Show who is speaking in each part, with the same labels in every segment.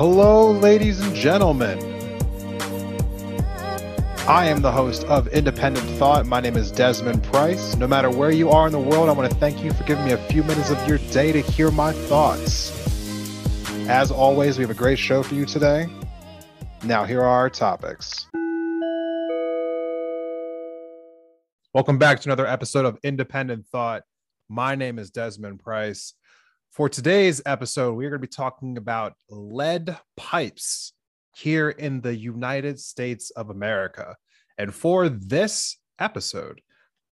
Speaker 1: Hello, ladies and gentlemen. I am the host of Independent Thought. My name is Desmond Price. No matter where you are in the world, I want to thank you for giving me a few minutes of your day to hear my thoughts. As always, we have a great show for you today. Now, here are our topics. Welcome back to another episode of Independent Thought. My name is Desmond Price. For today's episode, we're going to be talking about lead pipes here in the United States of America. And for this episode,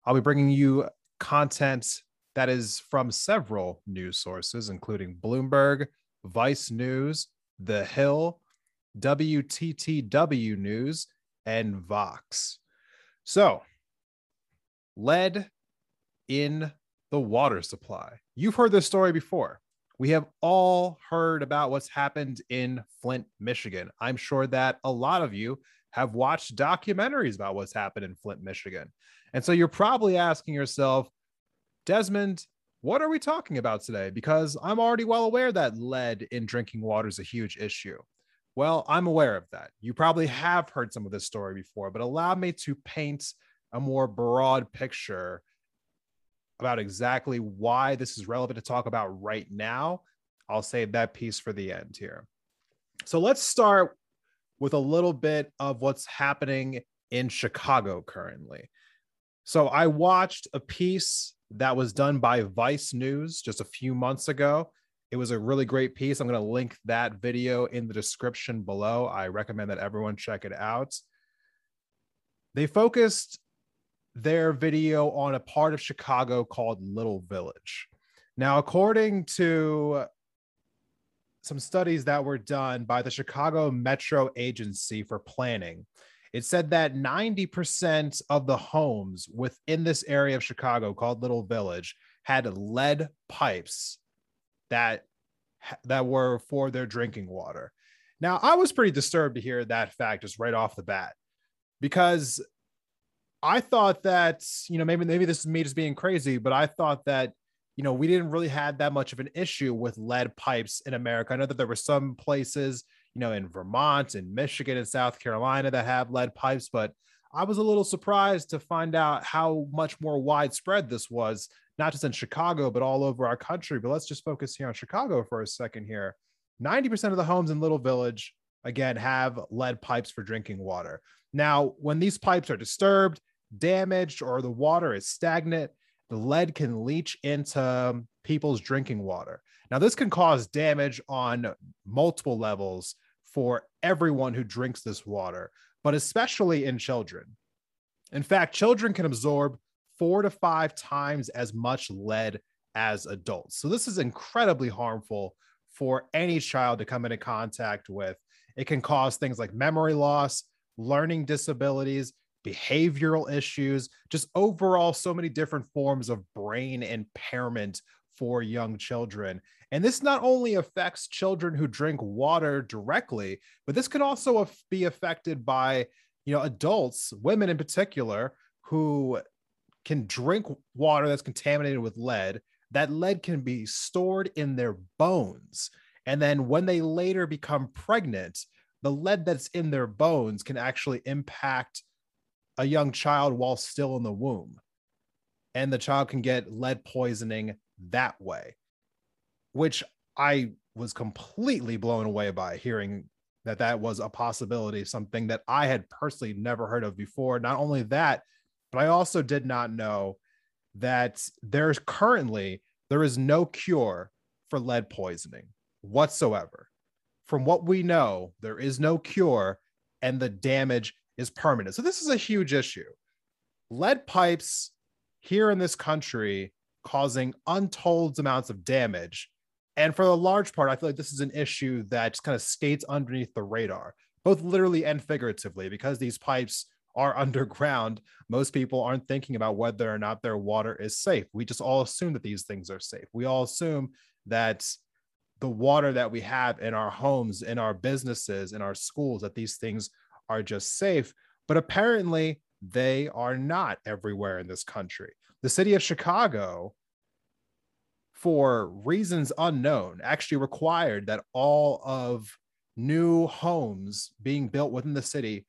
Speaker 1: I'll be bringing you content that is from several news sources, including Bloomberg, Vice News, The Hill, WTTW News, and Vox. So, lead in the water supply. You've heard this story before. We have all heard about what's happened in Flint, Michigan. I'm sure that a lot of you have watched documentaries about what's happened in Flint, Michigan. And so you're probably asking yourself, Desmond, what are we talking about today? Because I'm already well aware that lead in drinking water is a huge issue. Well, I'm aware of that. You probably have heard some of this story before, but allow me to paint a more broad picture about exactly why this is relevant to talk about right now. I'll save that piece for the end here. So let's start with a little bit of what's happening in Chicago currently. So I watched a piece that was done by Vice News just a few months ago. It was a really great piece. I'm going to link that video in the description below. I recommend that everyone check it out. They focused their video on a part of Chicago called Little Village. Now, according to some studies that were done by the Chicago Metro Agency for Planning, it said that 90% of the homes within this area of Chicago called Little Village had lead pipes that that were for their drinking water. Now, I was pretty disturbed to hear that fact just right off the bat because I thought that, you know, maybe maybe this is me just being crazy, but I thought that, you know, we didn't really have that much of an issue with lead pipes in America. I know that there were some places, you know, in Vermont and Michigan and South Carolina that have lead pipes, but I was a little surprised to find out how much more widespread this was, not just in Chicago, but all over our country. But let's just focus here on Chicago for a second here. 90% of the homes in Little Village, again, have lead pipes for drinking water. Now, when these pipes are disturbed, damaged, or the water is stagnant, the lead can leach into people's drinking water. Now, this can cause damage on multiple levels for everyone who drinks this water, but especially in children. In fact, children can absorb four to five times as much lead as adults. So, this is incredibly harmful for any child to come into contact with. It can cause things like memory loss, learning disabilities, behavioral issues, just overall, so many different forms of brain impairment for young children. And this not only affects children who drink water directly, but this could also be affected by, you know, adults, women in particular, who can drink water that's contaminated with lead. That lead can be stored in their bones. And then when they later become pregnant, the lead that's in their bones can actually impact a young child while still in the womb. And the child can get lead poisoning that way, which I was completely blown away by hearing that that was a possibility, something that I had personally never heard of before. Not only that, but I also did not know that there's currently there is no cure for lead poisoning whatsoever. From what we know, there is no cure and the damage is permanent. So this is a huge issue. Lead pipes here in this country causing untold amounts of damage. And for the large part, I feel like this is an issue that just kind of skates underneath the radar, both literally and figuratively, because these pipes are underground, most people aren't thinking about whether or not their water is safe. We just all assume that these things are safe. We all assume that the water that we have in our homes, in our businesses, in our schools, that these things are just safe. But apparently, they are not everywhere in this country. The city of Chicago, for reasons unknown, actually required that all of new homes being built within the city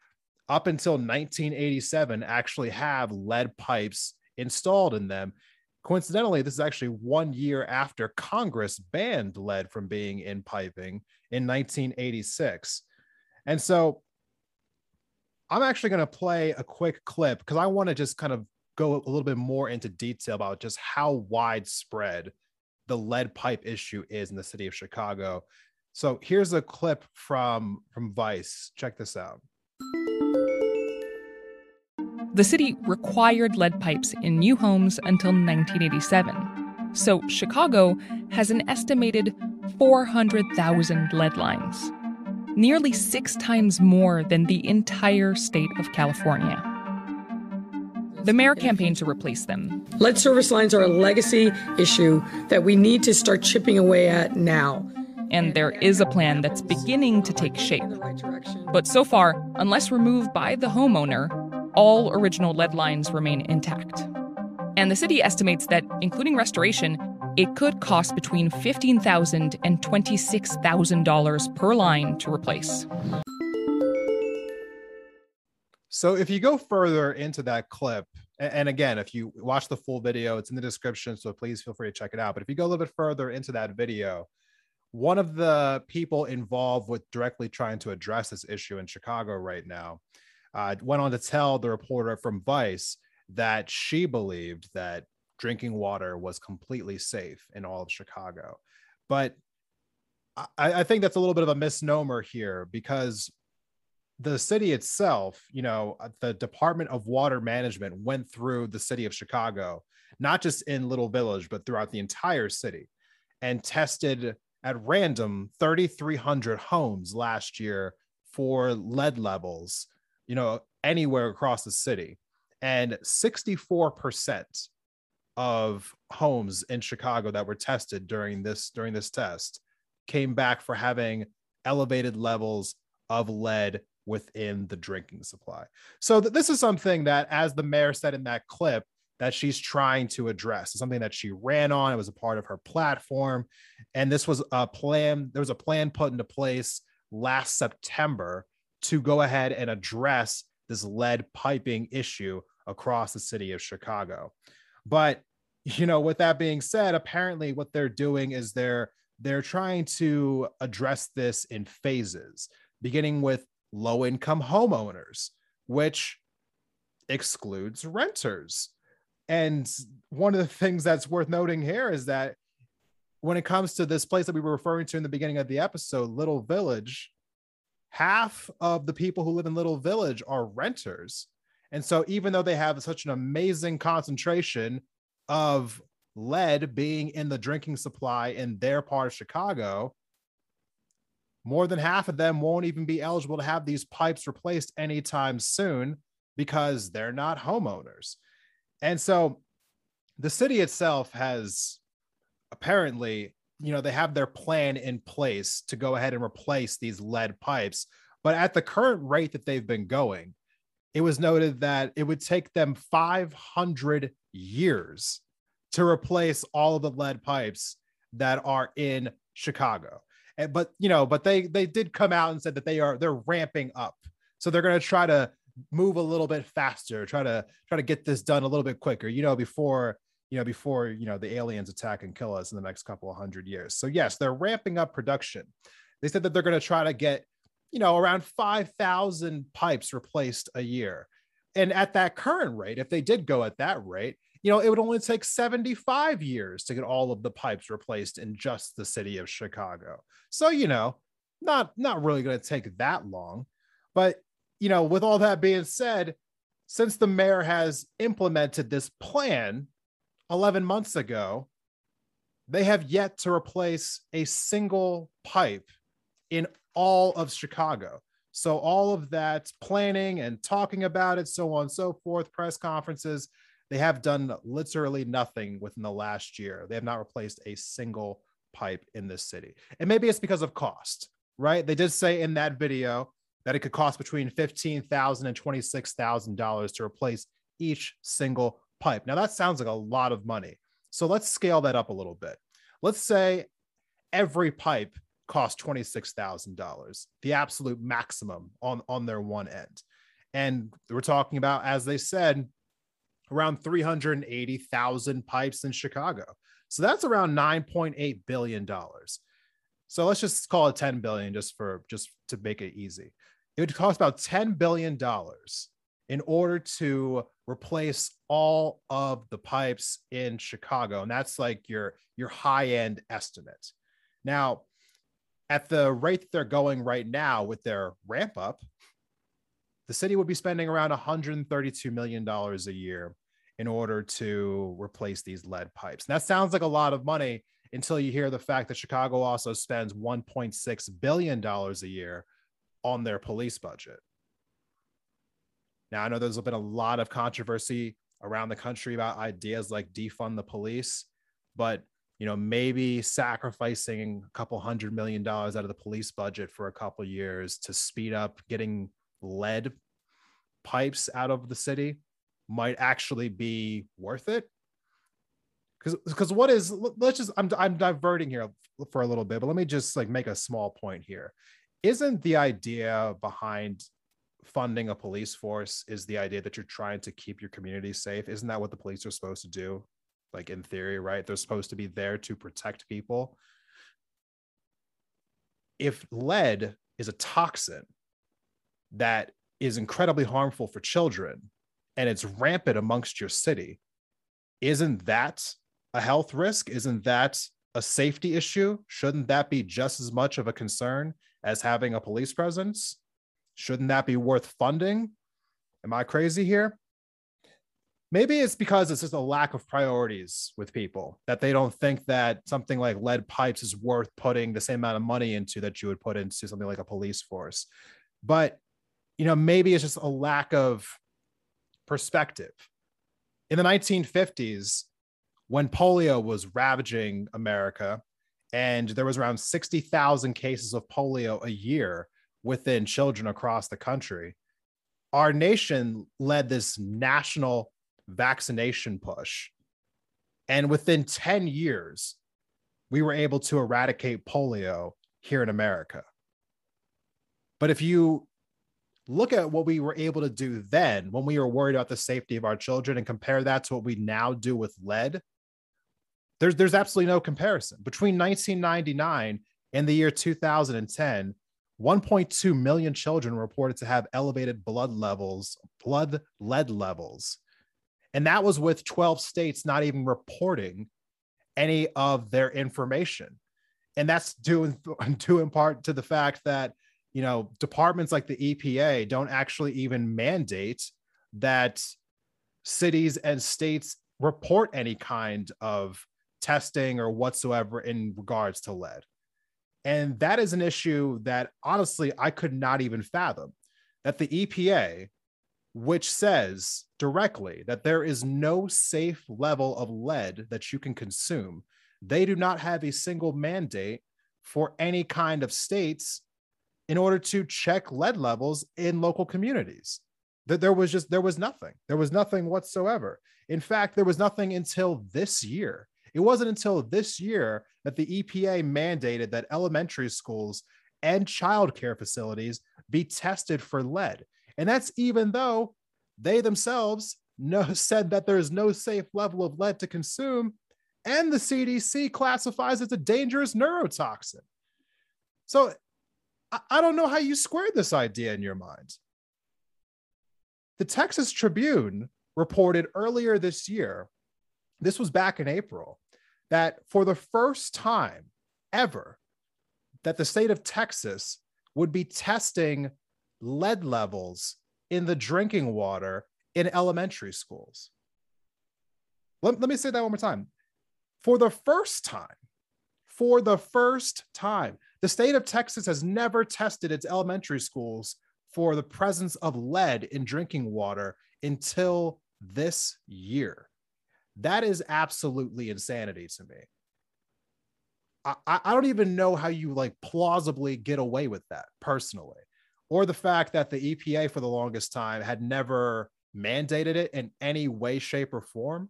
Speaker 1: up until 1987 actually have lead pipes installed in them. Coincidentally, this is actually one year after Congress banned lead from being in piping in 1986. And so I'm actually going to play a quick clip because I want to just kind of go a little bit more into detail about just how widespread the lead pipe issue is in the city of Chicago. So here's a clip from from Vice. Check this out.
Speaker 2: The city required lead pipes in new homes until 1987. So Chicago has an estimated 400,000 lead lines, nearly six times more than the entire state of California. The mayor campaigned to replace them.
Speaker 3: Lead service lines are a legacy issue that we need to start chipping away at now.
Speaker 2: And there is a plan that's beginning to take shape. But so far, unless removed by the homeowner, all original lead lines remain intact. And the city estimates that, including restoration, it could cost between $15,000 and $26,000 per line to replace.
Speaker 1: So, if you go further into that clip, and again, if you watch the full video, it's in the description, so please feel free to check it out. But if you go a little bit further into that video, one of the people involved with directly trying to address this issue in Chicago right now uh, went on to tell the reporter from Vice that she believed that drinking water was completely safe in all of Chicago. But I, I think that's a little bit of a misnomer here because the city itself, you know, uh, the Department of Water Management went through the city of Chicago, not just in Little Village, but throughout the entire city and tested at random 3,300 homes last year for lead levels you know, anywhere across the city. And 64% of homes in Chicago that were tested during this during this test came back for having elevated levels of lead within the drinking supply. So th- this is something that as the mayor said in that clip that she's trying to address. It's something that she ran on, it was a part of her platform and this was a plan there was a plan put into place last September to go ahead and address this lead piping issue across the city of Chicago. But you know, with that being said, apparently what they're doing is they're they're trying to address this in phases, beginning with low income homeowners, which excludes renters. And one of the things that's worth noting here is that when it comes to this place that we were referring to in the beginning of the episode, Little Village, half of the people who live in Little Village are renters. And so, even though they have such an amazing concentration of lead being in the drinking supply in their part of Chicago, more than half of them won't even be eligible to have these pipes replaced anytime soon because they're not homeowners. And so, the city itself has apparently you know they have their plan in place to go ahead and replace these lead pipes but at the current rate that they've been going it was noted that it would take them 500 years to replace all of the lead pipes that are in chicago and, but you know but they they did come out and said that they are they're ramping up so they're going to try to move a little bit faster try to try to get this done a little bit quicker you know before you know, before, you know, the aliens attack and kill us in the next couple of hundred years. So, yes, they're ramping up production. They said that they're going to try to get, you know, around 5,000 pipes replaced a year. And at that current rate, if they did go at that rate, you know, it would only take 75 years to get all of the pipes replaced in just the city of Chicago. So, you know, not not really going to take that long. But, you know, with all that being said, since the mayor has implemented this plan 11 months ago, they have yet to replace a single pipe in all of Chicago. So all of that planning and talking about it, so on and so forth, press conferences, they have done literally nothing within the last year. They have not replaced a single pipe in this city. And maybe it's because of cost, right? They did say in that video that it could cost between $15,000 and $26,000 to replace each single pipe. Now that sounds like a lot of money. So let's scale that up a little bit. Let's say every pipe costs $26,000, the absolute maximum on, on their one end. And we're talking about, as they said, around 380,000 pipes in Chicago. So that's around 9.8 billion dollars. So let's just call it 10 billion just for just to make it easy. It would cost about 10 billion dollars in order to replace all of the pipes in Chicago and that's like your your high end estimate. Now, at the rate that they're going right now with their ramp up, the city would be spending around 132 million dollars a year in order to replace these lead pipes. And that sounds like a lot of money until you hear the fact that Chicago also spends 1.6 billion dollars a year on their police budget. Now, I know there's been a lot of controversy around the country about ideas like defund the police, but you know, maybe sacrificing a couple hundred million dollars out of the police budget for a couple years to speed up getting lead pipes out of the city might actually be worth it. Because because what is let's just I'm, I'm diverting here for a little bit but let me just like make a small point here. Isn't the idea behind funding a police force is the idea that you're trying to keep your community safe? Isn't that what the police are supposed to do like in theory right they're supposed to be there to protect people. If lead is a toxin that is incredibly harmful for children and it's rampant amongst your city isn't that a health risk? Isn't that a safety issue? Shouldn't that be just as much of a concern as having a police presence? Shouldn't that be worth funding? Am i crazy here maybe it's because it's just a lack of priorities with people that they don't think that something like lead pipes is worth putting the same amount of money into that you would put into something like a police force. But you know maybe it's just a lack of perspective. In the 1950s when polio was ravaging america and there was around 60,000 cases of polio a year within children across the country our nation led this national vaccination push. And within 10 years, we were able to eradicate polio here in America. But if you look at what we were able to do then when we were worried about the safety of our children and compare that to what we now do with lead, there's, there's absolutely no comparison. Between 1999 and the year 2010, 1.2 million children reported to have elevated blood levels, blood lead levels and that was with 12 states not even reporting any of their information. And that's due in, due in part to the fact that, you know, departments like the EPA don't actually even mandate that cities and states report any kind of testing or whatsoever in regards to lead. And that is an issue that honestly I could not even fathom that the EPA which says directly that there is no safe level of lead that you can consume. They do not have a single mandate for any kind of states in order to check lead levels in local communities. That there was just there was nothing. There was nothing whatsoever. In fact, there was nothing until this year. It wasn't until this year that the EPA mandated that elementary schools and childcare facilities be tested for lead. And that's even though they themselves know, said that there is no safe level of lead to consume, and the CDC classifies it as a dangerous neurotoxin. So I, I don't know how you squared this idea in your mind. The Texas Tribune reported earlier this year, this was back in April, that for the first time ever, that the state of Texas would be testing lead levels in the drinking water in elementary schools. Let, let me say that one more time. For the first time, for the first time, the state of Texas has never tested its elementary schools for the presence of lead in drinking water until this year. That is absolutely insanity to me. I, I don't even know how you like plausibly get away with that personally, or the fact that the EPA for the longest time had never mandated it in any way, shape, or form.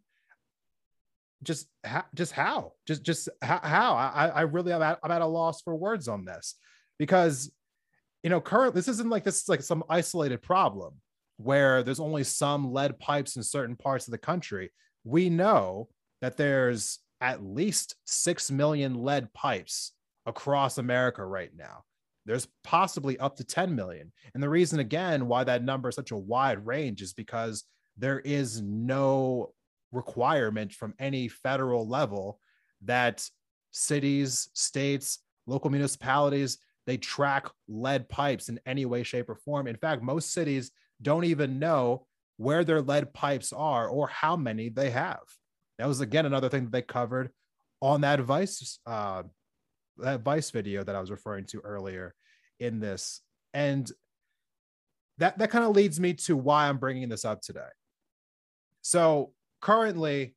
Speaker 1: Just how? Just how? Just just how? how? I I really I'm at, I'm at a loss for words on this because you know current this isn't like this is like some isolated problem where there's only some lead pipes in certain parts of the country. We know that there's at least 6 million lead pipes across America right now. There's possibly up to 10 million. And the reason, again, why that number is such a wide range is because there is no requirement from any federal level that cities, states, local municipalities, they track lead pipes in any way, shape, or form. In fact, most cities don't even know where their lead pipes are or how many they have. That was again another thing that they covered on that Vice uh, that Vice video that I was referring to earlier in this, and that that kind of leads me to why I'm bringing this up today. So currently,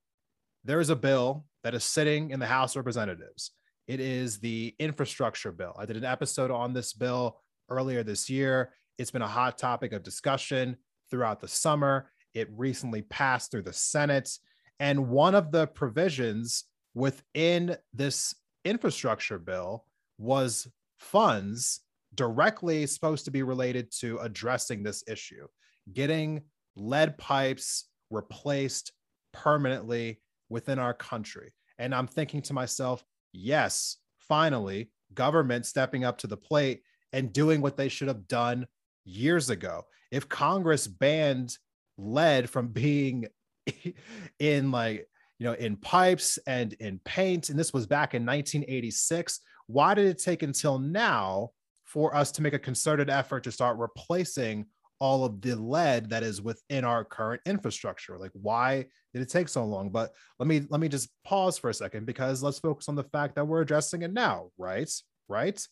Speaker 1: there is a bill that is sitting in the House Representatives. It is the infrastructure bill. I did an episode on this bill earlier this year. It's been a hot topic of discussion throughout the summer. It recently passed through the Senate. And one of the provisions within this infrastructure bill was funds directly supposed to be related to addressing this issue, getting lead pipes replaced permanently within our country. And I'm thinking to myself, yes, finally, government stepping up to the plate and doing what they should have done years ago. If Congress banned lead from being in like you know in pipes and in paint and this was back in 1986 why did it take until now for us to make a concerted effort to start replacing all of the lead that is within our current infrastructure? Like why did it take so long? But let me let me just pause for a second because let's focus on the fact that we're addressing it now right? Right?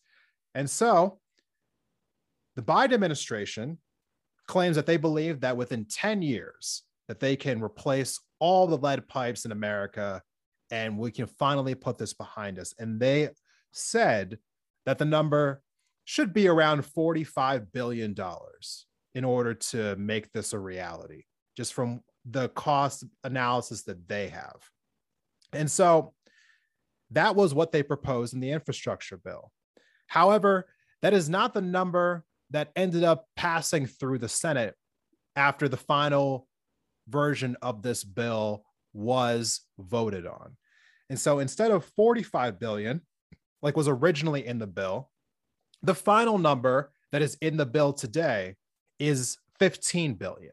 Speaker 1: And so the biden administration claims that they believe that within 10 years that they can replace all the lead pipes in America and we can finally put this behind us. And they said that the number should be around $45 billion in order to make this a reality, just from the cost analysis that they have. And so that was what they proposed in the infrastructure bill. However, that is not the number that ended up passing through the Senate after the final version of this bill was voted on. And so instead of 45 billion, like was originally in the bill, the final number that is in the bill today is 15 billion.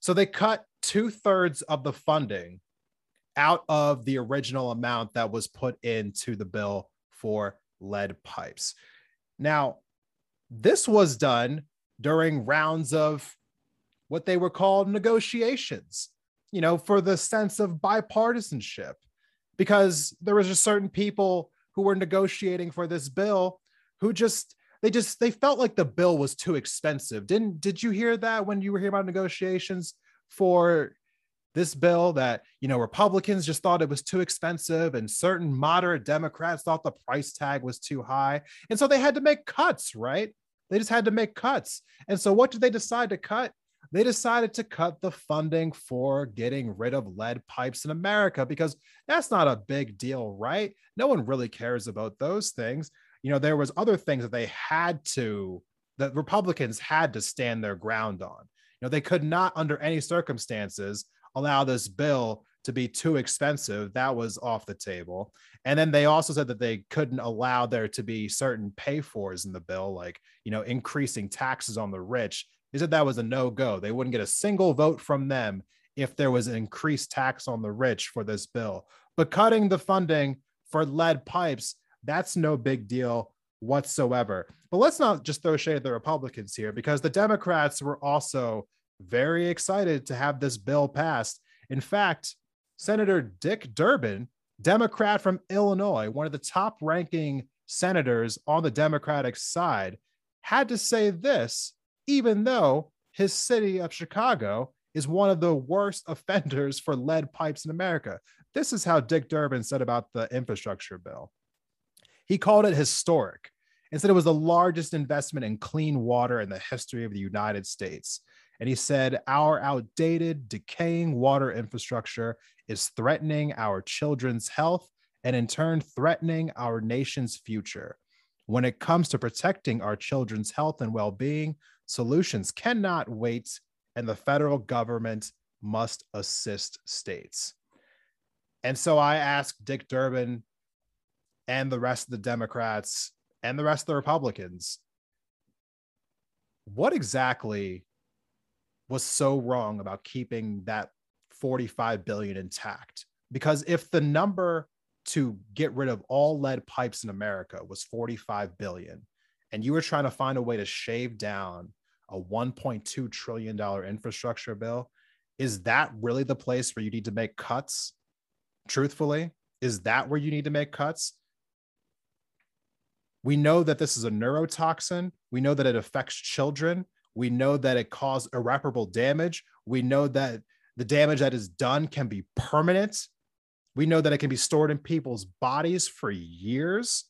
Speaker 1: So they cut two thirds of the funding out of the original amount that was put into the bill for lead pipes. Now, this was done during rounds of what they were called negotiations, you know, for the sense of bipartisanship, because there was just certain people who were negotiating for this bill who just they just they felt like the bill was too expensive. Didn't did you hear that when you were hearing about negotiations for this bill that you know republicans just thought it was too expensive and certain moderate democrats thought the price tag was too high? And so they had to make cuts right? They just had to make cuts. And so what did they decide to cut they decided to cut the funding for getting rid of lead pipes in America because that's not a big deal, right? No one really cares about those things. You know, there was other things that they had to that Republicans had to stand their ground on. You know, they could not under any circumstances allow this bill to be too expensive. That was off the table. And then they also said that they couldn't allow there to be certain pay fors in the bill, like, you know, increasing taxes on the rich they said that was a no go. They wouldn't get a single vote from them if there was an increased tax on the rich for this bill. But cutting the funding for lead pipes, that's no big deal whatsoever. But let's not just throw shade at the Republicans here because the Democrats were also very excited to have this bill passed. In fact, Senator Dick Durbin, Democrat from Illinois, one of the top ranking senators on the Democratic side, had to say this even though his city of Chicago is one of the worst offenders for lead pipes in America. This is how Dick Durbin said about the infrastructure bill. He called it historic and said it was the largest investment in clean water in the history of the United States. And he said, Our outdated, decaying water infrastructure is threatening our children's health and, in turn, threatening our nation's future. When it comes to protecting our children's health and well being, solutions cannot wait, and the federal government must assist states. And so I asked Dick Durbin and the rest of the Democrats and the rest of the Republicans what exactly was so wrong about keeping that 45 billion intact because if the number to get rid of all lead pipes in America was 45 billion and you were trying to find a way to shave down a 1.2 trillion dollar infrastructure bill is that really the place where you need to make cuts? Truthfully is that where you need to make cuts? We know that this is a neurotoxin. We know that it affects children. We know that it caused irreparable damage. We know that the damage that is done can be permanent. We know that it can be stored in people's bodies for years.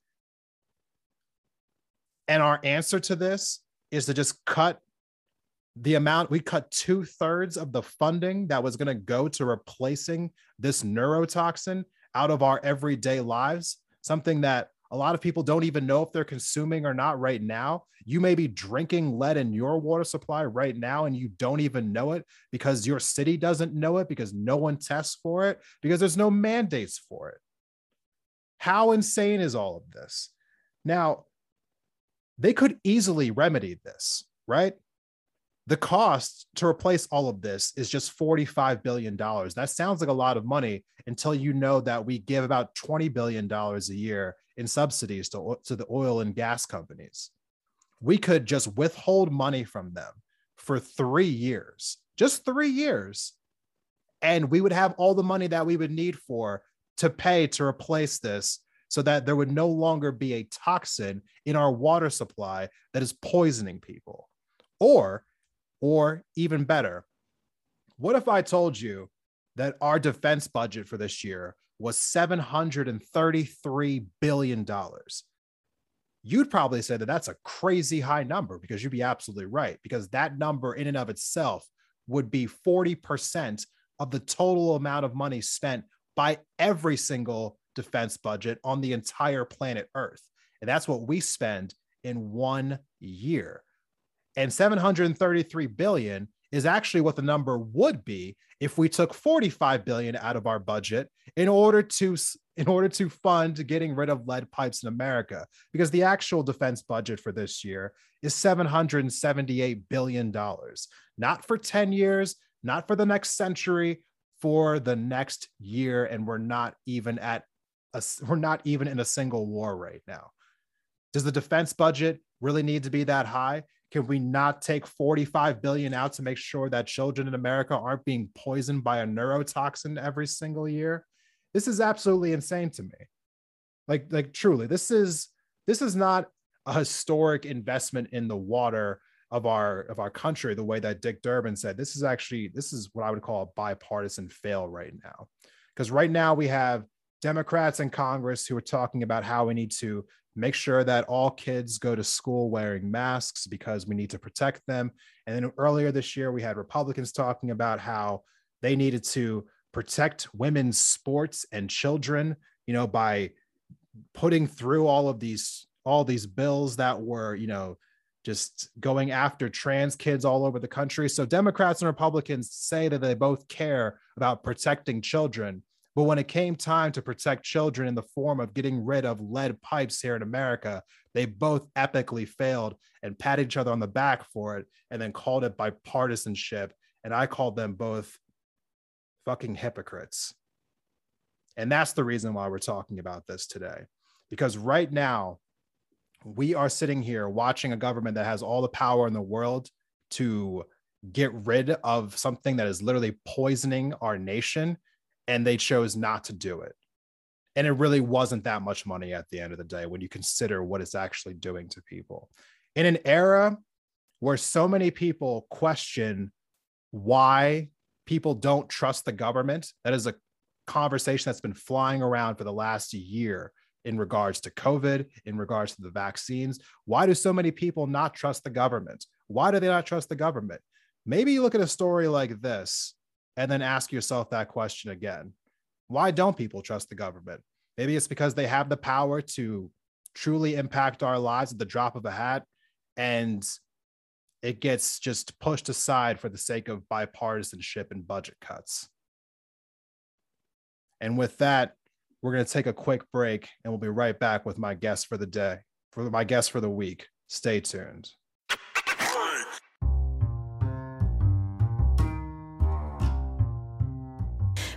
Speaker 1: And our answer to this is to just cut the amount, we cut two thirds of the funding that was going to go to replacing this neurotoxin out of our everyday lives, something that a lot of people don't even know if they're consuming or not right now. You may be drinking lead in your water supply right now and you don't even know it because your city doesn't know it because no one tests for it because there's no mandates for it. How insane is all of this? Now, they could easily remedy this, right? The cost to replace all of this is just $45 billion. That sounds like a lot of money until you know that we give about $20 billion a year in subsidies to, to the oil and gas companies. We could just withhold money from them for three years, just three years. And we would have all the money that we would need for to pay to replace this so that there would no longer be a toxin in our water supply that is poisoning people. Or, or even better, what if I told you that our defense budget for this year was $733 billion. You'd probably say that that's a crazy high number because you'd be absolutely right, because that number in and of itself would be 40% of the total amount of money spent by every single defense budget on the entire planet Earth. And that's what we spend in one year. And 733 billion is actually what the number would be if we took 45 billion out of our budget in order to in order to fund getting rid of lead pipes in America because the actual defense budget for this year is 778 billion dollars not for 10 years not for the next century for the next year and we're not even at a, we're not even in a single war right now does the defense budget really need to be that high can we not take 45 billion out to make sure that children in America aren't being poisoned by a neurotoxin every single year? This is absolutely insane to me. Like, like truly, this is this is not a historic investment in the water of our of our country the way that Dick Durbin said. This is actually this is what I would call a bipartisan fail right now. Because right now we have Democrats in Congress who are talking about how we need to make sure that all kids go to school wearing masks because we need to protect them. And then earlier this year, we had Republicans talking about how they needed to protect women's sports and children, you know, by putting through all of these all these bills that were, you know, just going after trans kids all over the country. So Democrats and Republicans say that they both care about protecting children, but when it came time to protect children in the form of getting rid of lead pipes here in America, they both epically failed and pat each other on the back for it and then called it bipartisanship. And I called them both fucking hypocrites. And that's the reason why we're talking about this today. Because right now, we are sitting here watching a government that has all the power in the world to get rid of something that is literally poisoning our nation and they chose not to do it. And it really wasn't that much money at the end of the day when you consider what it's actually doing to people. In an era where so many people question why people don't trust the government. That is a conversation that's been flying around for the last year in regards to COVID, in regards to the vaccines. Why do so many people not trust the government? Why do they not trust the government? Maybe you look at a story like this and then ask yourself that question again. Why don't people trust the government? Maybe it's because they have the power to truly impact our lives at the drop of a hat and it gets just pushed aside for the sake of bipartisanship and budget cuts. And with that, we're going to take a quick break and we'll be right back with my guest for the day, for my guest for the week. Stay tuned.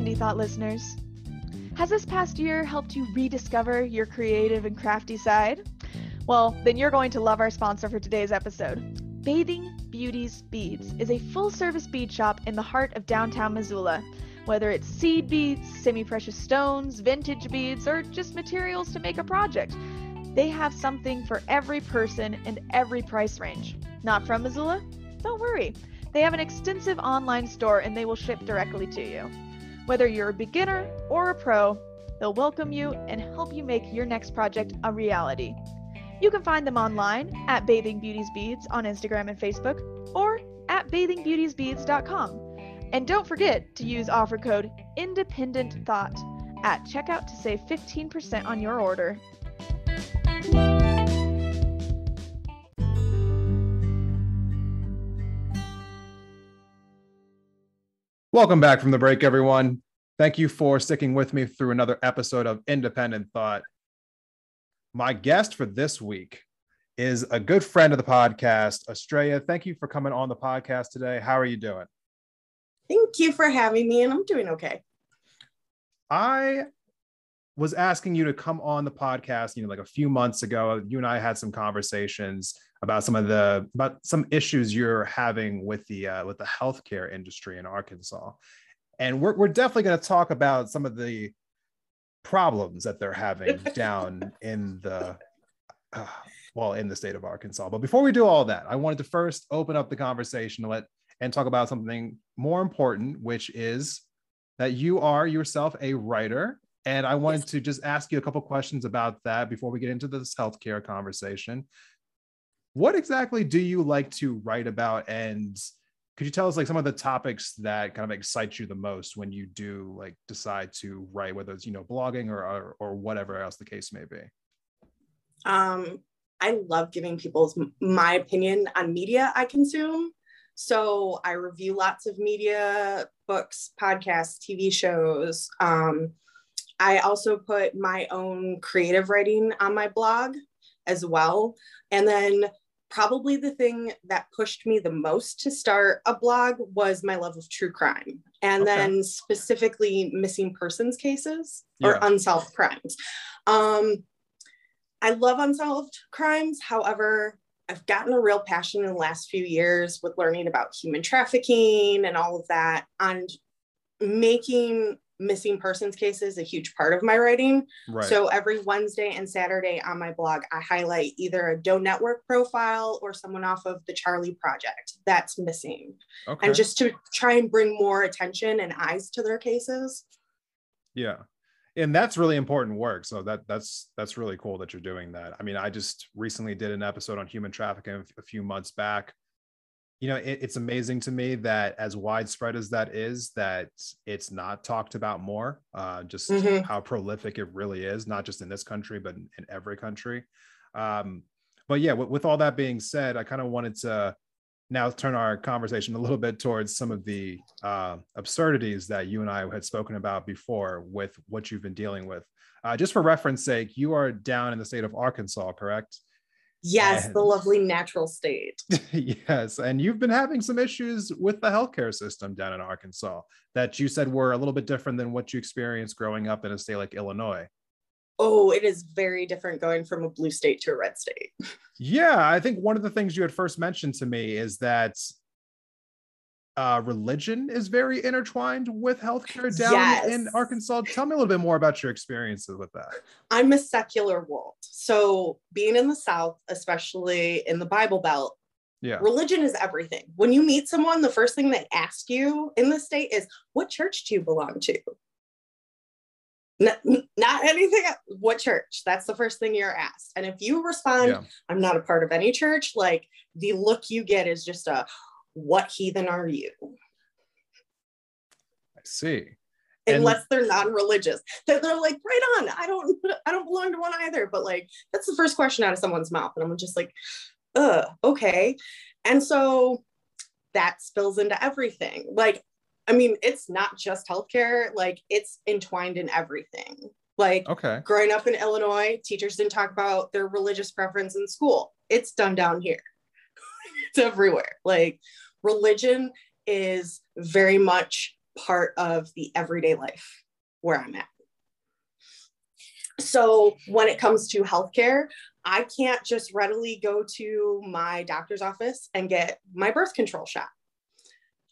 Speaker 4: Indie Thought listeners. Has this past year helped you rediscover your creative and crafty side? Well, then you're going to love our sponsor for today's episode. Bathing Beauties Beads is a full service bead shop in the heart of downtown Missoula. Whether it's seed beads, semi precious stones, vintage beads, or just materials to make a project, they have something for every person and every price range. Not from Missoula? Don't worry. They have an extensive online store and they will ship directly to you. Whether you're a beginner or a pro, they'll welcome you and help you make your next project a reality. You can find them online at Bathing Beauties Beads on Instagram and Facebook or at bathingbeautiesbeads.com. And don't forget to use offer code Independent Thought at checkout to save 15% on your order.
Speaker 1: Welcome back from the break, everyone. Thank you for sticking with me through another episode of Independent Thought. My guest for this week is a good friend of the podcast, Australia. Thank you for coming on the podcast today. How are you doing?
Speaker 5: Thank you for having me, and I'm doing okay.
Speaker 1: I was asking you to come on the podcast, you know, like a few months ago. You and I had some conversations about some of the about some issues you're having with the uh, with the healthcare industry in Arkansas, and we're we're definitely going to talk about some of the problems that they're having down in the uh, well in the state of Arkansas. But before we do all that, I wanted to first open up the conversation let and talk about something more important, which is that you are yourself a writer. And I wanted yes. to just ask you a couple questions about that before we get into this healthcare conversation. What exactly do you like to write about? And could you tell us like some of the topics that kind of excite you the most when you do like decide to write whether it's you know blogging or or, or whatever else the case may be?
Speaker 5: Um i love giving people's my opinion on media i consume. So i review lots of media books podcasts tv shows um i also put my own creative writing on my blog as well and then probably the thing that pushed me the most to start a blog was my love of true crime and okay. then specifically missing persons cases or yeah. unsolved crimes. Um, I love unsolved crimes. However, I've gotten a real passion in the last few years with learning about human trafficking and all of that and making missing persons cases a huge part of my writing. Right. So every Wednesday and Saturday on my blog, I highlight either a Doe Network profile or someone off of the Charlie Project that's missing. Okay. And just to try and bring more attention and eyes to their cases.
Speaker 1: Yeah. and that's really important work so that that's that's really cool that you're doing that i mean i just recently did an episode on human trafficking a few months back you know it, it's amazing to me that as widespread as that is that it's not talked about more uh, just
Speaker 5: Mhm.
Speaker 1: how prolific it really is not just in this country but in, in every country. Um, but yeah with, with all that being said i kind of wanted to now turn our conversation a little bit towards some of the uh, absurdities that you and i had spoken about before with what you've been dealing with. Uh, just for reference sake you are down in the state of arkansas correct
Speaker 5: Yes,
Speaker 1: And-
Speaker 5: the lovely natural state.
Speaker 1: yes, and you've been having some issues with the healthcare system down in Arkansas that you said were a little bit different than what you experienced growing up in a state like Illinois.
Speaker 5: Oh, it is very different going from a blue state to a red state.
Speaker 1: Yeah, I think one of the things you had first mentioned to me is that uh, religion is very intertwined with healthcare down in Arkansas. Tell me a little bit more about your experiences with that.
Speaker 5: I'm a secular world. So, being in the South, especially in the Bible Belt,
Speaker 1: Yeah.
Speaker 5: religion is everything. When you meet someone, the first thing they ask you in the state is, What church do you belong to? Not, not anything, what church? That's the first thing you're asked. And if you respond,
Speaker 1: Yeah.
Speaker 5: I'm not a part of any church, like the look you get is just a, What heathen are you?
Speaker 1: I see. And-
Speaker 5: unless they're non-religious. Then they're like right on. I don't i don't belong to one either. But like that's the first question out of someone's mouth. And i'm just like uh okay. And so that spills into everything. Like i mean it's not just healthcare. Like it's entwined in everything. Like
Speaker 1: Okay.
Speaker 5: growing up in illinois teachers didn't talk about their religious preference in school. It's done down here it's everywhere like religion is very much part of the everyday life where i'm at so when it comes to healthcare i can't just readily go to my doctor's office and get my birth control shot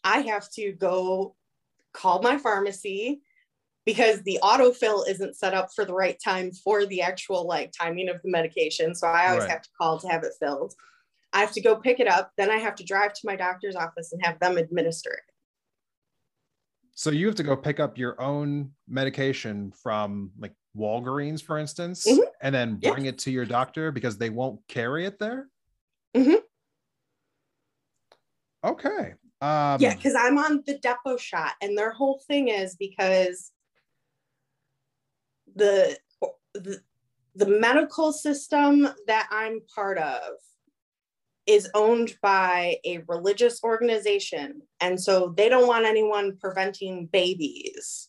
Speaker 5: i have to go call my pharmacy because the autofill isn't set up for the right time for the actual like timing of the medication. So I always
Speaker 1: Right.
Speaker 5: have to call to have it filled. I have to go pick it up. Then I have to drive to my doctor's office and have them administer it.
Speaker 1: So you have to go pick up your own medication from like Walgreens, for instance,
Speaker 5: Mhm.
Speaker 1: and then bring it to your doctor because they won't carry it there.
Speaker 5: Mhm.
Speaker 1: Okay. Um,
Speaker 5: yeah, because I'm on the depot shot, and their whole thing is because the the the medical system that I'm part of is owned by a religious organization, and so they don't want anyone preventing babies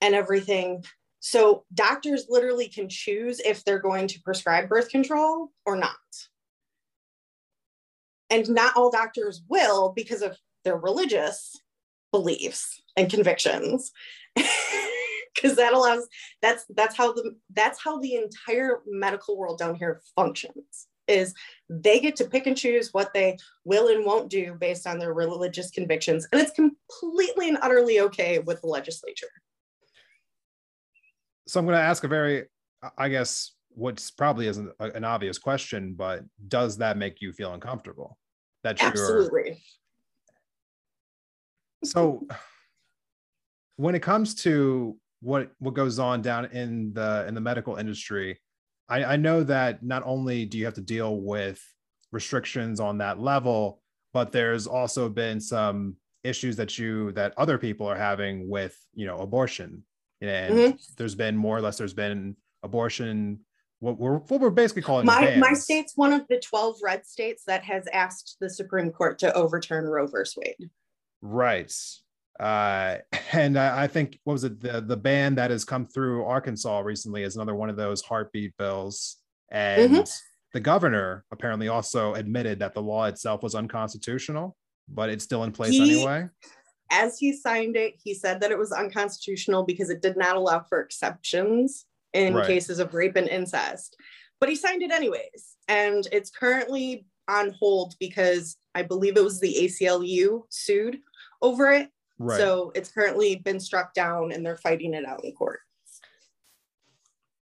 Speaker 5: and everything. So doctors literally can choose if they're going to prescribe birth control or not. And not all doctors will because of their religious beliefs and convictions. Because that allows that's that's how the that's how the entire medical world down here functions is they get to pick and choose what they will and won't do based on their religious convictions and it's completely and utterly okay with the legislature
Speaker 1: so I'm going to ask a very, I guess, what's probably isn't an obvious question, but does that make you feel uncomfortable? That you're
Speaker 5: absolutely
Speaker 1: so when it comes to what what goes on down in the in the medical industry I, I know that not only do you have to deal with restrictions on that level but there's also been some issues that you that other people are having with you know abortion and
Speaker 5: Mhm.
Speaker 1: there's been more or less there's been abortion what we're what we're basically calling
Speaker 5: my my state's one of the 12 red states that has asked the supreme court to overturn roe versus wade
Speaker 1: Right. Uh, and I, I think what was it the the ban that has come through Arkansas recently is another one of those heartbeat bills, and
Speaker 5: Mm-hmm.
Speaker 1: the governor apparently also admitted that the law itself was unconstitutional, but it's still in place
Speaker 5: He-
Speaker 1: anyway.
Speaker 5: as he signed it, he said that it was unconstitutional because it did not allow for exceptions in
Speaker 1: Right.
Speaker 5: cases of rape and incest. But he signed it anyways. And it's currently on hold because I believe it was the ACLU sued over it.
Speaker 1: Right.
Speaker 5: So it's currently been struck down and they're fighting it out in court.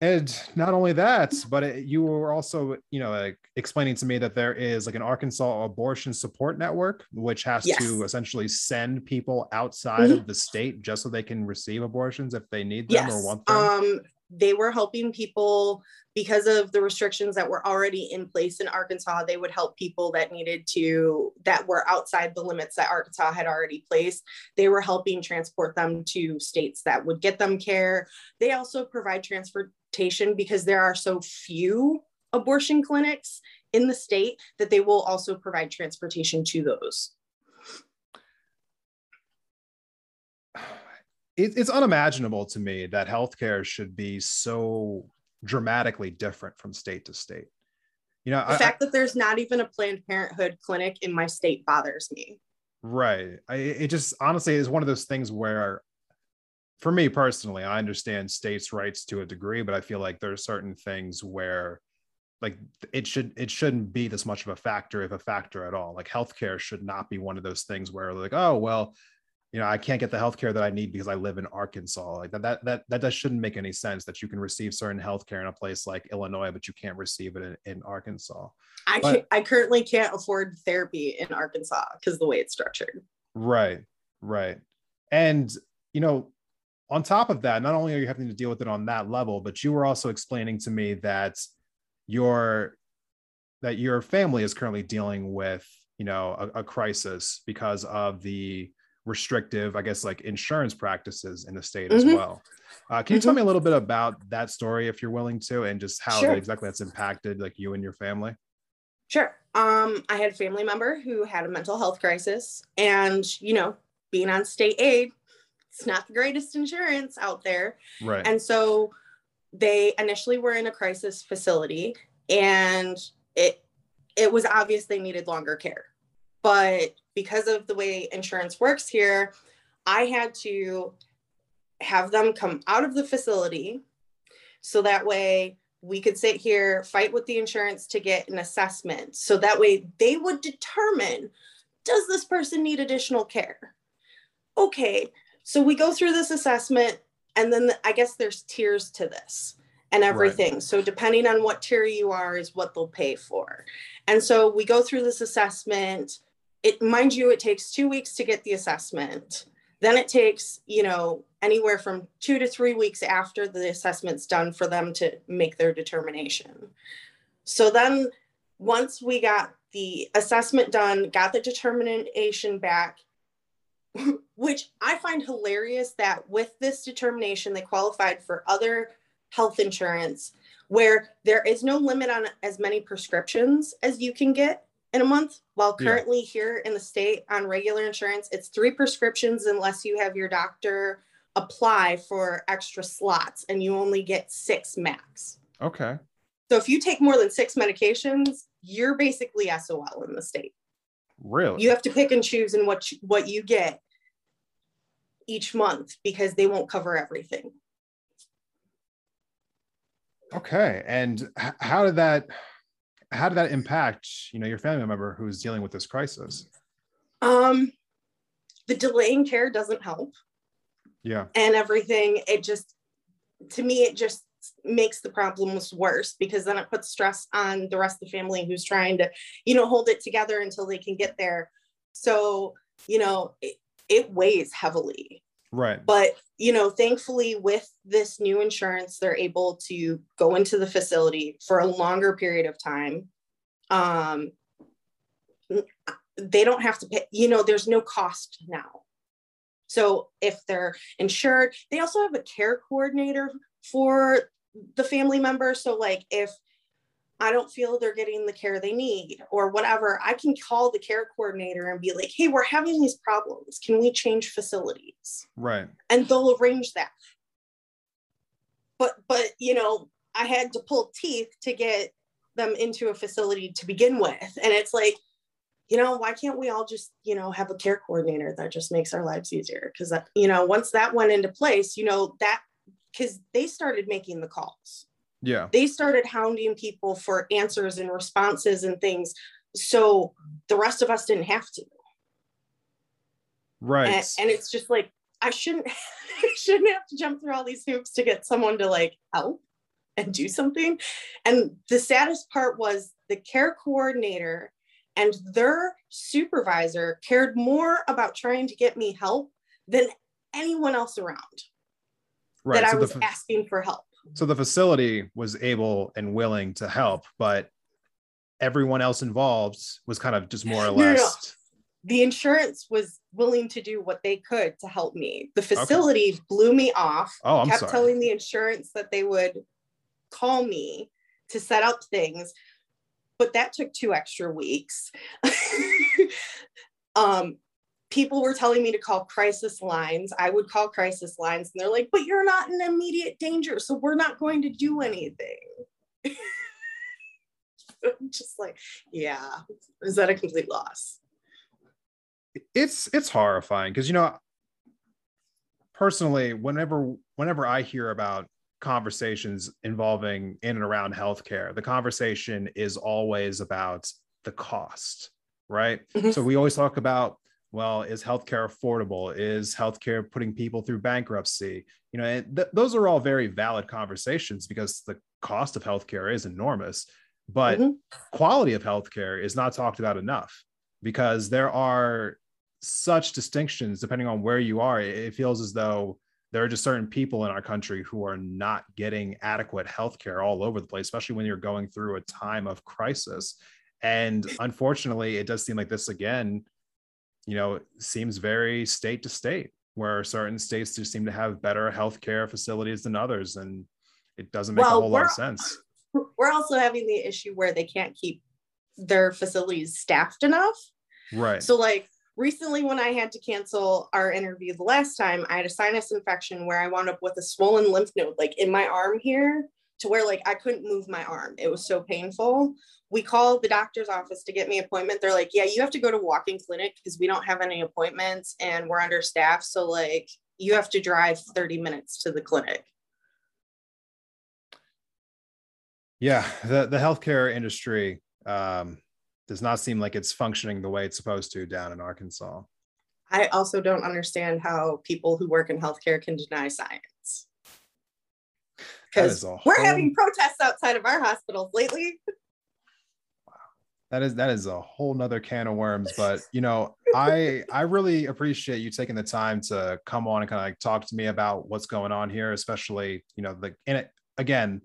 Speaker 1: And not only that, but it, you were also, you know, like explaining to me that there is like an Arkansas abortion support network, which has
Speaker 5: Yes.
Speaker 1: to essentially send people outside
Speaker 5: Mhm.
Speaker 1: of the state just so they can receive abortions if they need them or want them.
Speaker 5: Um, they were helping people because of the restrictions that were already in place in Arkansas. They would help people that needed to, that were outside the limits that Arkansas had already placed. They were helping transport them to states that would get them care. They also provide transportation because there are so few abortion clinics in the state that they will also provide transportation to those.
Speaker 1: It, it's unimaginable to me that healthcare should be so dramatically different from state to state. You know,
Speaker 5: The
Speaker 1: I,
Speaker 5: fact that there's not even a Planned Parenthood clinic in my state bothers me.
Speaker 1: Right. I, it just honestly is one of those things where, for me personally, I understand states' rights to a degree, but I feel like there are certain things where, like, it should it shouldn't be this much of a factor, if a factor at all. Like, healthcare should not be one of those things where, like, oh well, you know, I can't get the healthcare that I need because I live in Arkansas. Like that that that that, that shouldn't make any sense. That you can receive certain healthcare in a place like Illinois, but you can't receive it in, in Arkansas.
Speaker 5: I
Speaker 1: But-
Speaker 5: I currently can't afford therapy in Arkansas because the way it's structured.
Speaker 1: Right, right. And, you know, on top of that, not only are you having to deal with it on that level, but you were also explaining to me that your that your family is currently dealing with, you know, a, a crisis because of the restrictive, I guess, like insurance practices in the state as
Speaker 5: Mhm.
Speaker 1: well. Uh, can you tell me a little bit about that story, if you're willing to, and just how
Speaker 5: Sure.
Speaker 1: exactly that's impacted like you and your family?
Speaker 5: Sure. Um, I had a family member who had a mental health crisis, and you know, being on state aid, it's not the greatest insurance out there.
Speaker 1: Right.
Speaker 5: And so they initially were in a crisis facility and it it was obvious they needed longer care. But because of the way insurance works here, I had to have them come out of the facility so that way we could sit here, fight with the insurance to get an assessment. So that way they would determine does this person need additional care? Okay, so we go through this assessment, and then I guess there's tiers to this and
Speaker 1: Right.
Speaker 5: everything. So depending on what tier you are, is what they'll pay for. And so we go through this assessment. It mind you, it takes two weeks to get the assessment. Then it takes, you know, anywhere from two to three weeks after the assessment's done for them to make their determination. So then once we got the assessment done, got the determination back, which I find hilarious that with this determination, they qualified for other health insurance where there is no limit on as many prescriptions as you can get in a month. While
Speaker 1: Yeah.
Speaker 5: currently here in the state on regular insurance, it's three prescriptions unless you have your doctor apply for extra slots and you only get six max.
Speaker 1: Okay.
Speaker 5: So if you take more than six medications, you're basically SOL in the state.
Speaker 1: Really?
Speaker 5: You have to pick and choose in what you, what you get each month because they won't cover everything.
Speaker 1: Okay. And how did that how did that impact, you know, your family member who's dealing with this crisis?
Speaker 5: Um, the delaying care doesn't help
Speaker 1: Yeah.
Speaker 5: and everything. It just, to me, it just makes the problems worse because then it puts stress on the rest of the family who's trying to, you know, hold it together until they can get there. So, you know, it, it weighs heavily.
Speaker 1: Right.
Speaker 5: but you know thankfully with this new insurance they're able to go into the facility for a longer period of time. Um they don't have to pay you know there's no cost now. So if they're insured they also have a care coordinator for the family member. So like if I don't feel they're getting the care they need or whatever, I can call the care coordinator and be like, hey, we're having these problems. Can we change facilities?
Speaker 1: Right.
Speaker 5: and they'll arrange that. But but you know, I had to pull teeth to get them into a facility to begin with. And it's like, you know, why can't we all just, you know, have a care coordinator that just makes our lives easier? Because that, you know, once that went into place, you know, that because they started making the calls
Speaker 1: Yeah.
Speaker 5: they started hounding people for answers and responses and things. So the rest of us didn't have to.
Speaker 1: Right.
Speaker 5: and, and it's just like I shouldn't I shouldn't have to jump through all these hoops to get someone to like help. and do something. And the saddest part was the care coordinator and their supervisor cared more about trying to get me help than anyone else around. Right. That so I was the, asking for help.
Speaker 1: So the facility was able and willing to help, but everyone else involved was kind of just more or less. No, no.
Speaker 5: The insurance was willing to do what they could to help me. The facility okay. blew me off.
Speaker 1: Oh, I'm
Speaker 5: kept
Speaker 1: sorry.
Speaker 5: telling the insurance that they would call me to set up things but that took two extra weeks. um, people were telling me to call crisis lines. I would call crisis lines, and they're like, but you're not in immediate danger, so we're not going to do anything. I'm just like, yeah, is that a complete loss?
Speaker 1: It's it's horrifying because you know, personally, whenever whenever I hear about conversations involving in and around healthcare, the conversation is always about the cost, right? Mm-hmm. So we always talk about, well, is healthcare affordable? Is healthcare putting people through bankruptcy? You know, th- those are all very valid conversations because the cost of healthcare is enormous, but mm-hmm. quality of healthcare is not talked about enough because there are such distinctions depending on where you are. It feels as though there are just certain people in our country who are not getting adequate healthcare all over the place, especially when you're going through a time of crisis. And unfortunately, it does seem like this again, you know, it seems very state to state, where certain states just seem to have better healthcare facilities than others. And it doesn't make well, a whole lot of sense.
Speaker 5: We're also having the issue where they can't keep their facilities staffed enough.
Speaker 1: Right.
Speaker 5: So, like, recently when i had to cancel our interview the last time i had a sinus infection where i wound up with a swollen lymph node like in my arm here to where like i couldn't move my arm it was so painful we called the doctor's office to get me an appointment they're like yeah you have to go to walking clinic because we don't have any appointments and we're understaffed so like you have to drive 30 minutes to the clinic
Speaker 1: yeah the, the healthcare industry um, does not seem like it's functioning the way it's supposed to down in Arkansas.
Speaker 5: I also don't understand how people who work in healthcare can deny science. Because we're having protests outside of our hospitals lately.
Speaker 1: Wow. That is that is a whole nother can of worms. But you know, I I really appreciate you taking the time to come on and kind of like talk to me about what's going on here, especially, you know, the in it again,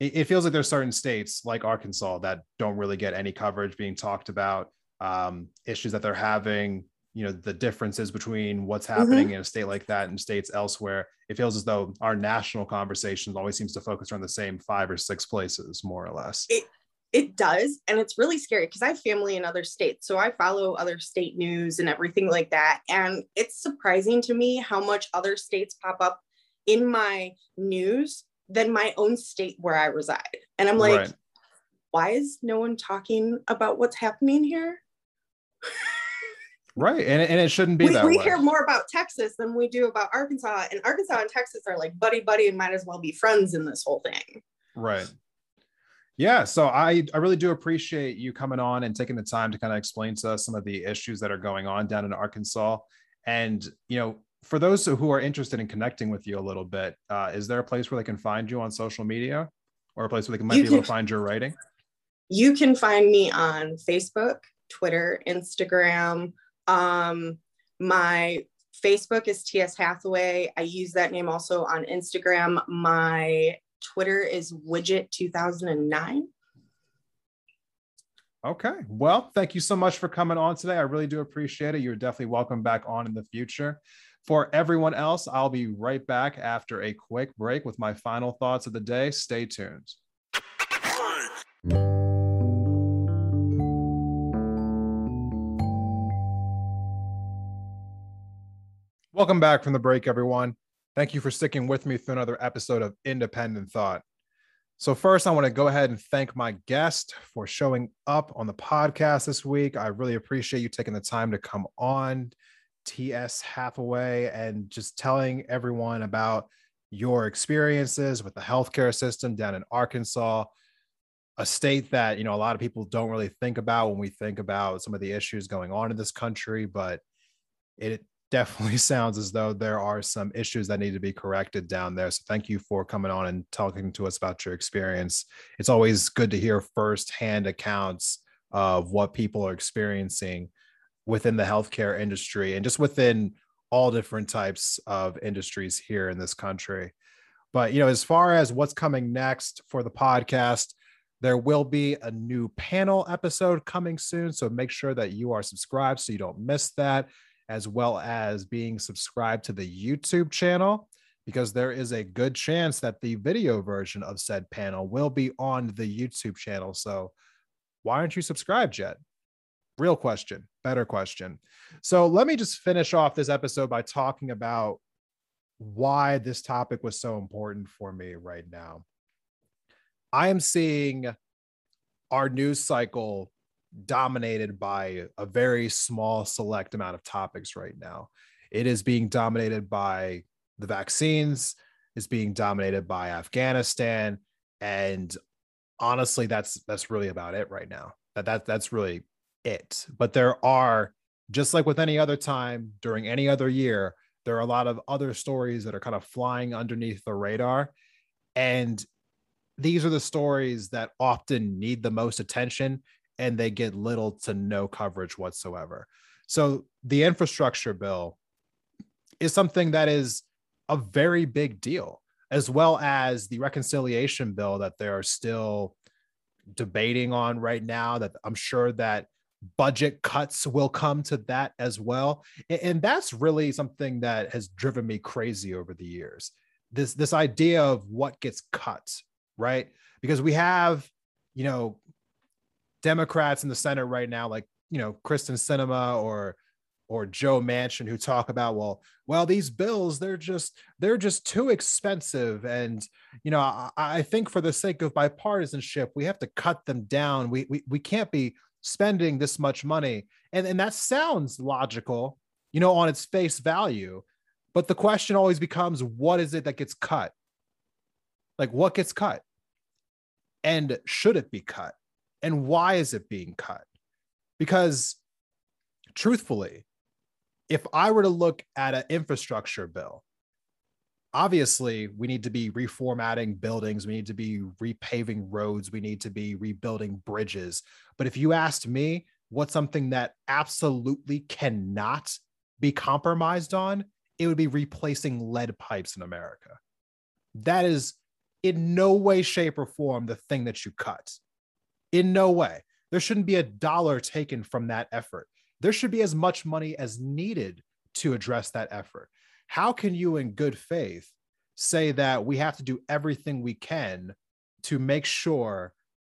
Speaker 1: it, feels like there's certain states like Arkansas that don't really get any coverage being talked about, um, issues that they're having, you know, the differences between what's mm-hmm. happening mm-hmm. in a state like that and states elsewhere. It feels as though our national conversation always seems to focus on the same five or six places, more or less.
Speaker 5: It- it does and it's really scary because i have family in other states so i follow other state news and everything like that and it's surprising to me how much other states pop up in my news than my own state where I reside. And I'm like, right. why is no one talking about what's happening here?
Speaker 1: right. And, and it shouldn't be
Speaker 5: we,
Speaker 1: that
Speaker 5: we
Speaker 1: way.
Speaker 5: hear more about Texas than we do about Arkansas. And Arkansas and Texas are like buddy buddy and might as well be friends in this whole thing.
Speaker 1: Right. Yeah, so I I really do appreciate you coming on and taking the time to kind of explain to us some of the issues that are going on down in Arkansas. And you know, for those who are interested in connecting with you a little bit, uh, is there a place where they can find you on social media or a place where they might you be can, able to find your writing?
Speaker 5: You can find me on Facebook, Twitter, Instagram. Um, my Facebook is TS Hathaway. I use that name also on Instagram. My Twitter is Widget 2009.
Speaker 1: Okay. Well, thank you so much for coming on today. I really do appreciate it. You're definitely welcome back on in the future. For everyone else, I'll be right back after a quick break with my final thoughts of the day. Stay tuned. Welcome back from the break, everyone. Thank you for sticking with me through another episode of Independent Thought. So, first, I want to go ahead and thank my guest for showing up on the podcast this week. I really appreciate you taking the time to come on. TS Hathaway and just telling everyone about your experiences with the healthcare system down in Arkansas, a state that, you know, a lot of people don't really think about when we think about some of the issues going on in this country, but it definitely sounds as though there are some issues that need to be corrected down there. So thank you for coming on and talking to us about your experience. It's always good to hear firsthand accounts of what people are experiencing within the healthcare industry and just within all different types of industries here in this country. But you know, as far as what's coming next for the podcast, there will be a new panel episode coming soon. So make sure that you are subscribed so you don't miss that as well as being subscribed to the YouTube channel, because there is a good chance that the video version of said panel will be on the YouTube channel. So why aren't you subscribed yet? Real question, better question. So let me just finish off this episode by talking about why this topic was so important for me right now. I am seeing our news cycle dominated by a very small select amount of topics right now. It is being dominated by the vaccines, is being dominated by Afghanistan, and honestly, that's that's really about it right now. That that that's really it. But there are just like with any other time during any other year, there are a lot of other stories that are kind of flying underneath the radar, and these are the stories that often need the most attention and they get little to no coverage whatsoever. So the infrastructure bill is something that is a very big deal, as well as the reconciliation bill that they are still debating on right now. That I'm sure that budget cuts will come to that as well. And that's really something that has driven me crazy over the years. This this idea of what gets cut, right? Because we have, you know, Democrats in the Senate right now, like you know Kyrsten Sinema or or Joe Manchin, who talk about well, well these bills they're just they're just too expensive, and you know I, I think for the sake of bipartisanship we have to cut them down. We we we can't be spending this much money, and and that sounds logical, you know, on its face value, but the question always becomes what is it that gets cut? Like what gets cut? And should it be cut? And why is it being cut? Because truthfully, if I were to look at an infrastructure bill, obviously we need to be reformatting buildings, we need to be repaving roads, we need to be rebuilding bridges. But if you asked me what's something that absolutely cannot be compromised on, it would be replacing lead pipes in America. That is in no way, shape, or form the thing that you cut. In no way. There shouldn't be a dollar taken from that effort. There should be as much money as needed to address that effort. How can you, in good faith, say that we have to do everything we can to make sure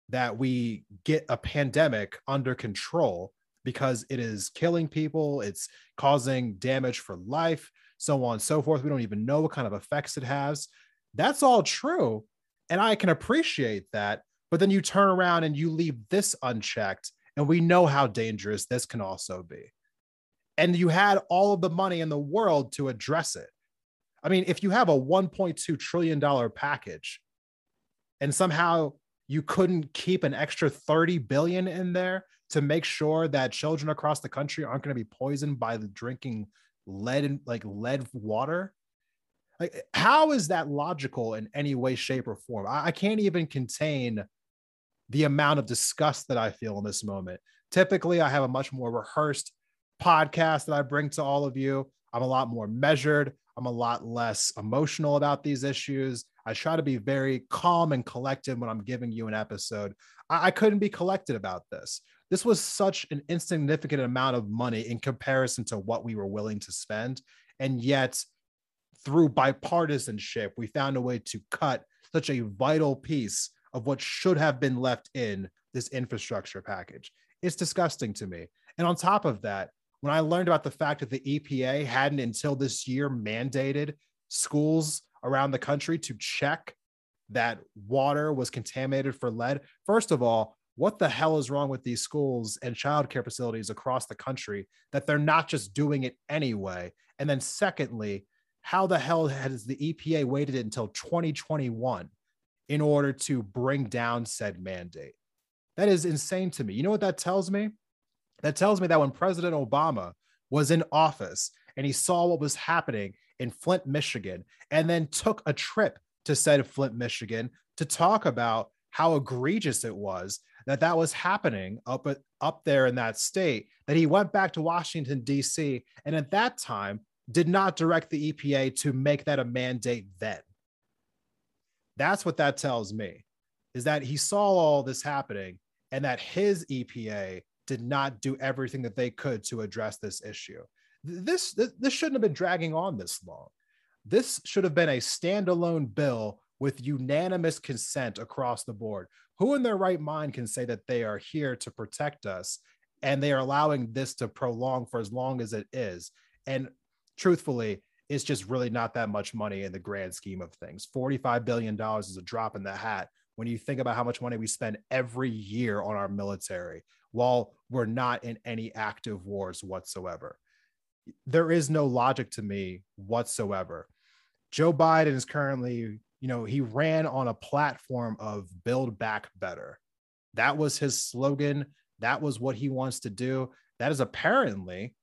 Speaker 1: that we get a pandemic under control because it is killing people, it's causing damage for life, so on and so forth. We don't even know what kind of effects it has. That's all true. And I can appreciate that. But then you turn around and you leave this unchecked, and we know how dangerous this can also be. And you had all of the money in the world to address it. I mean, if you have a $1.2 trillion package and somehow you couldn't keep an extra 30 billion in there to make sure that children across the country aren't going to be poisoned by the drinking lead and like lead water like how is that logical in any way shape or form I, I, can't even contain the amount of disgust that I feel in this moment. Typically, I have a much more rehearsed podcast that I bring to all of you. I'm a lot more measured. I'm a lot less emotional about these issues. I try to be very calm and collected when I'm giving you an episode. I, I couldn't be collected about this. This was such an insignificant amount of money in comparison to what we were willing to spend. And yet, through bipartisanship, we found a way to cut such a vital piece of what should have been left in this infrastructure package. It's disgusting to me. And on top of that, when I learned about the fact that the EPA hadn't until this year mandated schools around the country to check that water was contaminated for lead, first of all, what the hell is wrong with these schools and childcare facilities across the country that they're not just doing it anyway? And then, secondly, how the hell has the EPA waited until 2021 in order to bring down said mandate. That is insane to me. You know what that tells me? That tells me that when President Obama was in office and he saw what was happening in Flint, Michigan, and then took a trip to said Flint, Michigan to talk about how egregious it was that that was happening up up there in that state that he went back to Washington D.C. and at that time did not direct the EPA to make that a mandate then. That's what that tells me is that he saw all this happening and that his EPA did not do everything that they could to address this issue. This, this, shouldn't have been dragging on this long. This should have been a standalone bill with unanimous consent across the board. Who in their right mind can say that they are here to protect us and they are allowing this to prolong for as long as it is? And truthfully, it's just really not that much money in the grand scheme of things. $45 billion is a drop in the hat when you think about how much money we spend every year on our military while we're not in any active wars whatsoever. There is no logic to me whatsoever. Joe Biden is currently, you know, he ran on a platform of build back better. That was his slogan. That was what he wants to do. That is apparently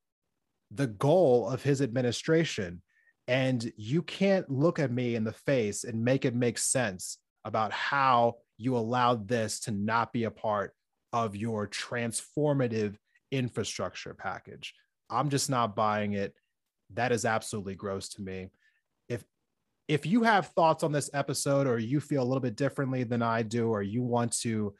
Speaker 1: the goal of his administration. And you can't look at me in the face and make it make sense about how you allowed this to not be a part of your transformative infrastructure package. I'm just not buying it. That is absolutely gross to me. If if you have thoughts on this episode or you feel a little bit differently than I do or you want to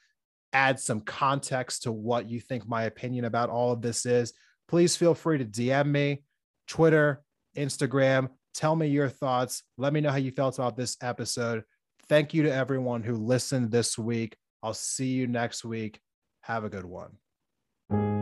Speaker 1: add some context to what you think my opinion about all of this is, please feel free to DM me, Twitter, Instagram. Tell me your thoughts. Let me know how you felt about this episode. Thank you to everyone who listened this week. I'll see you next week. Have a good one.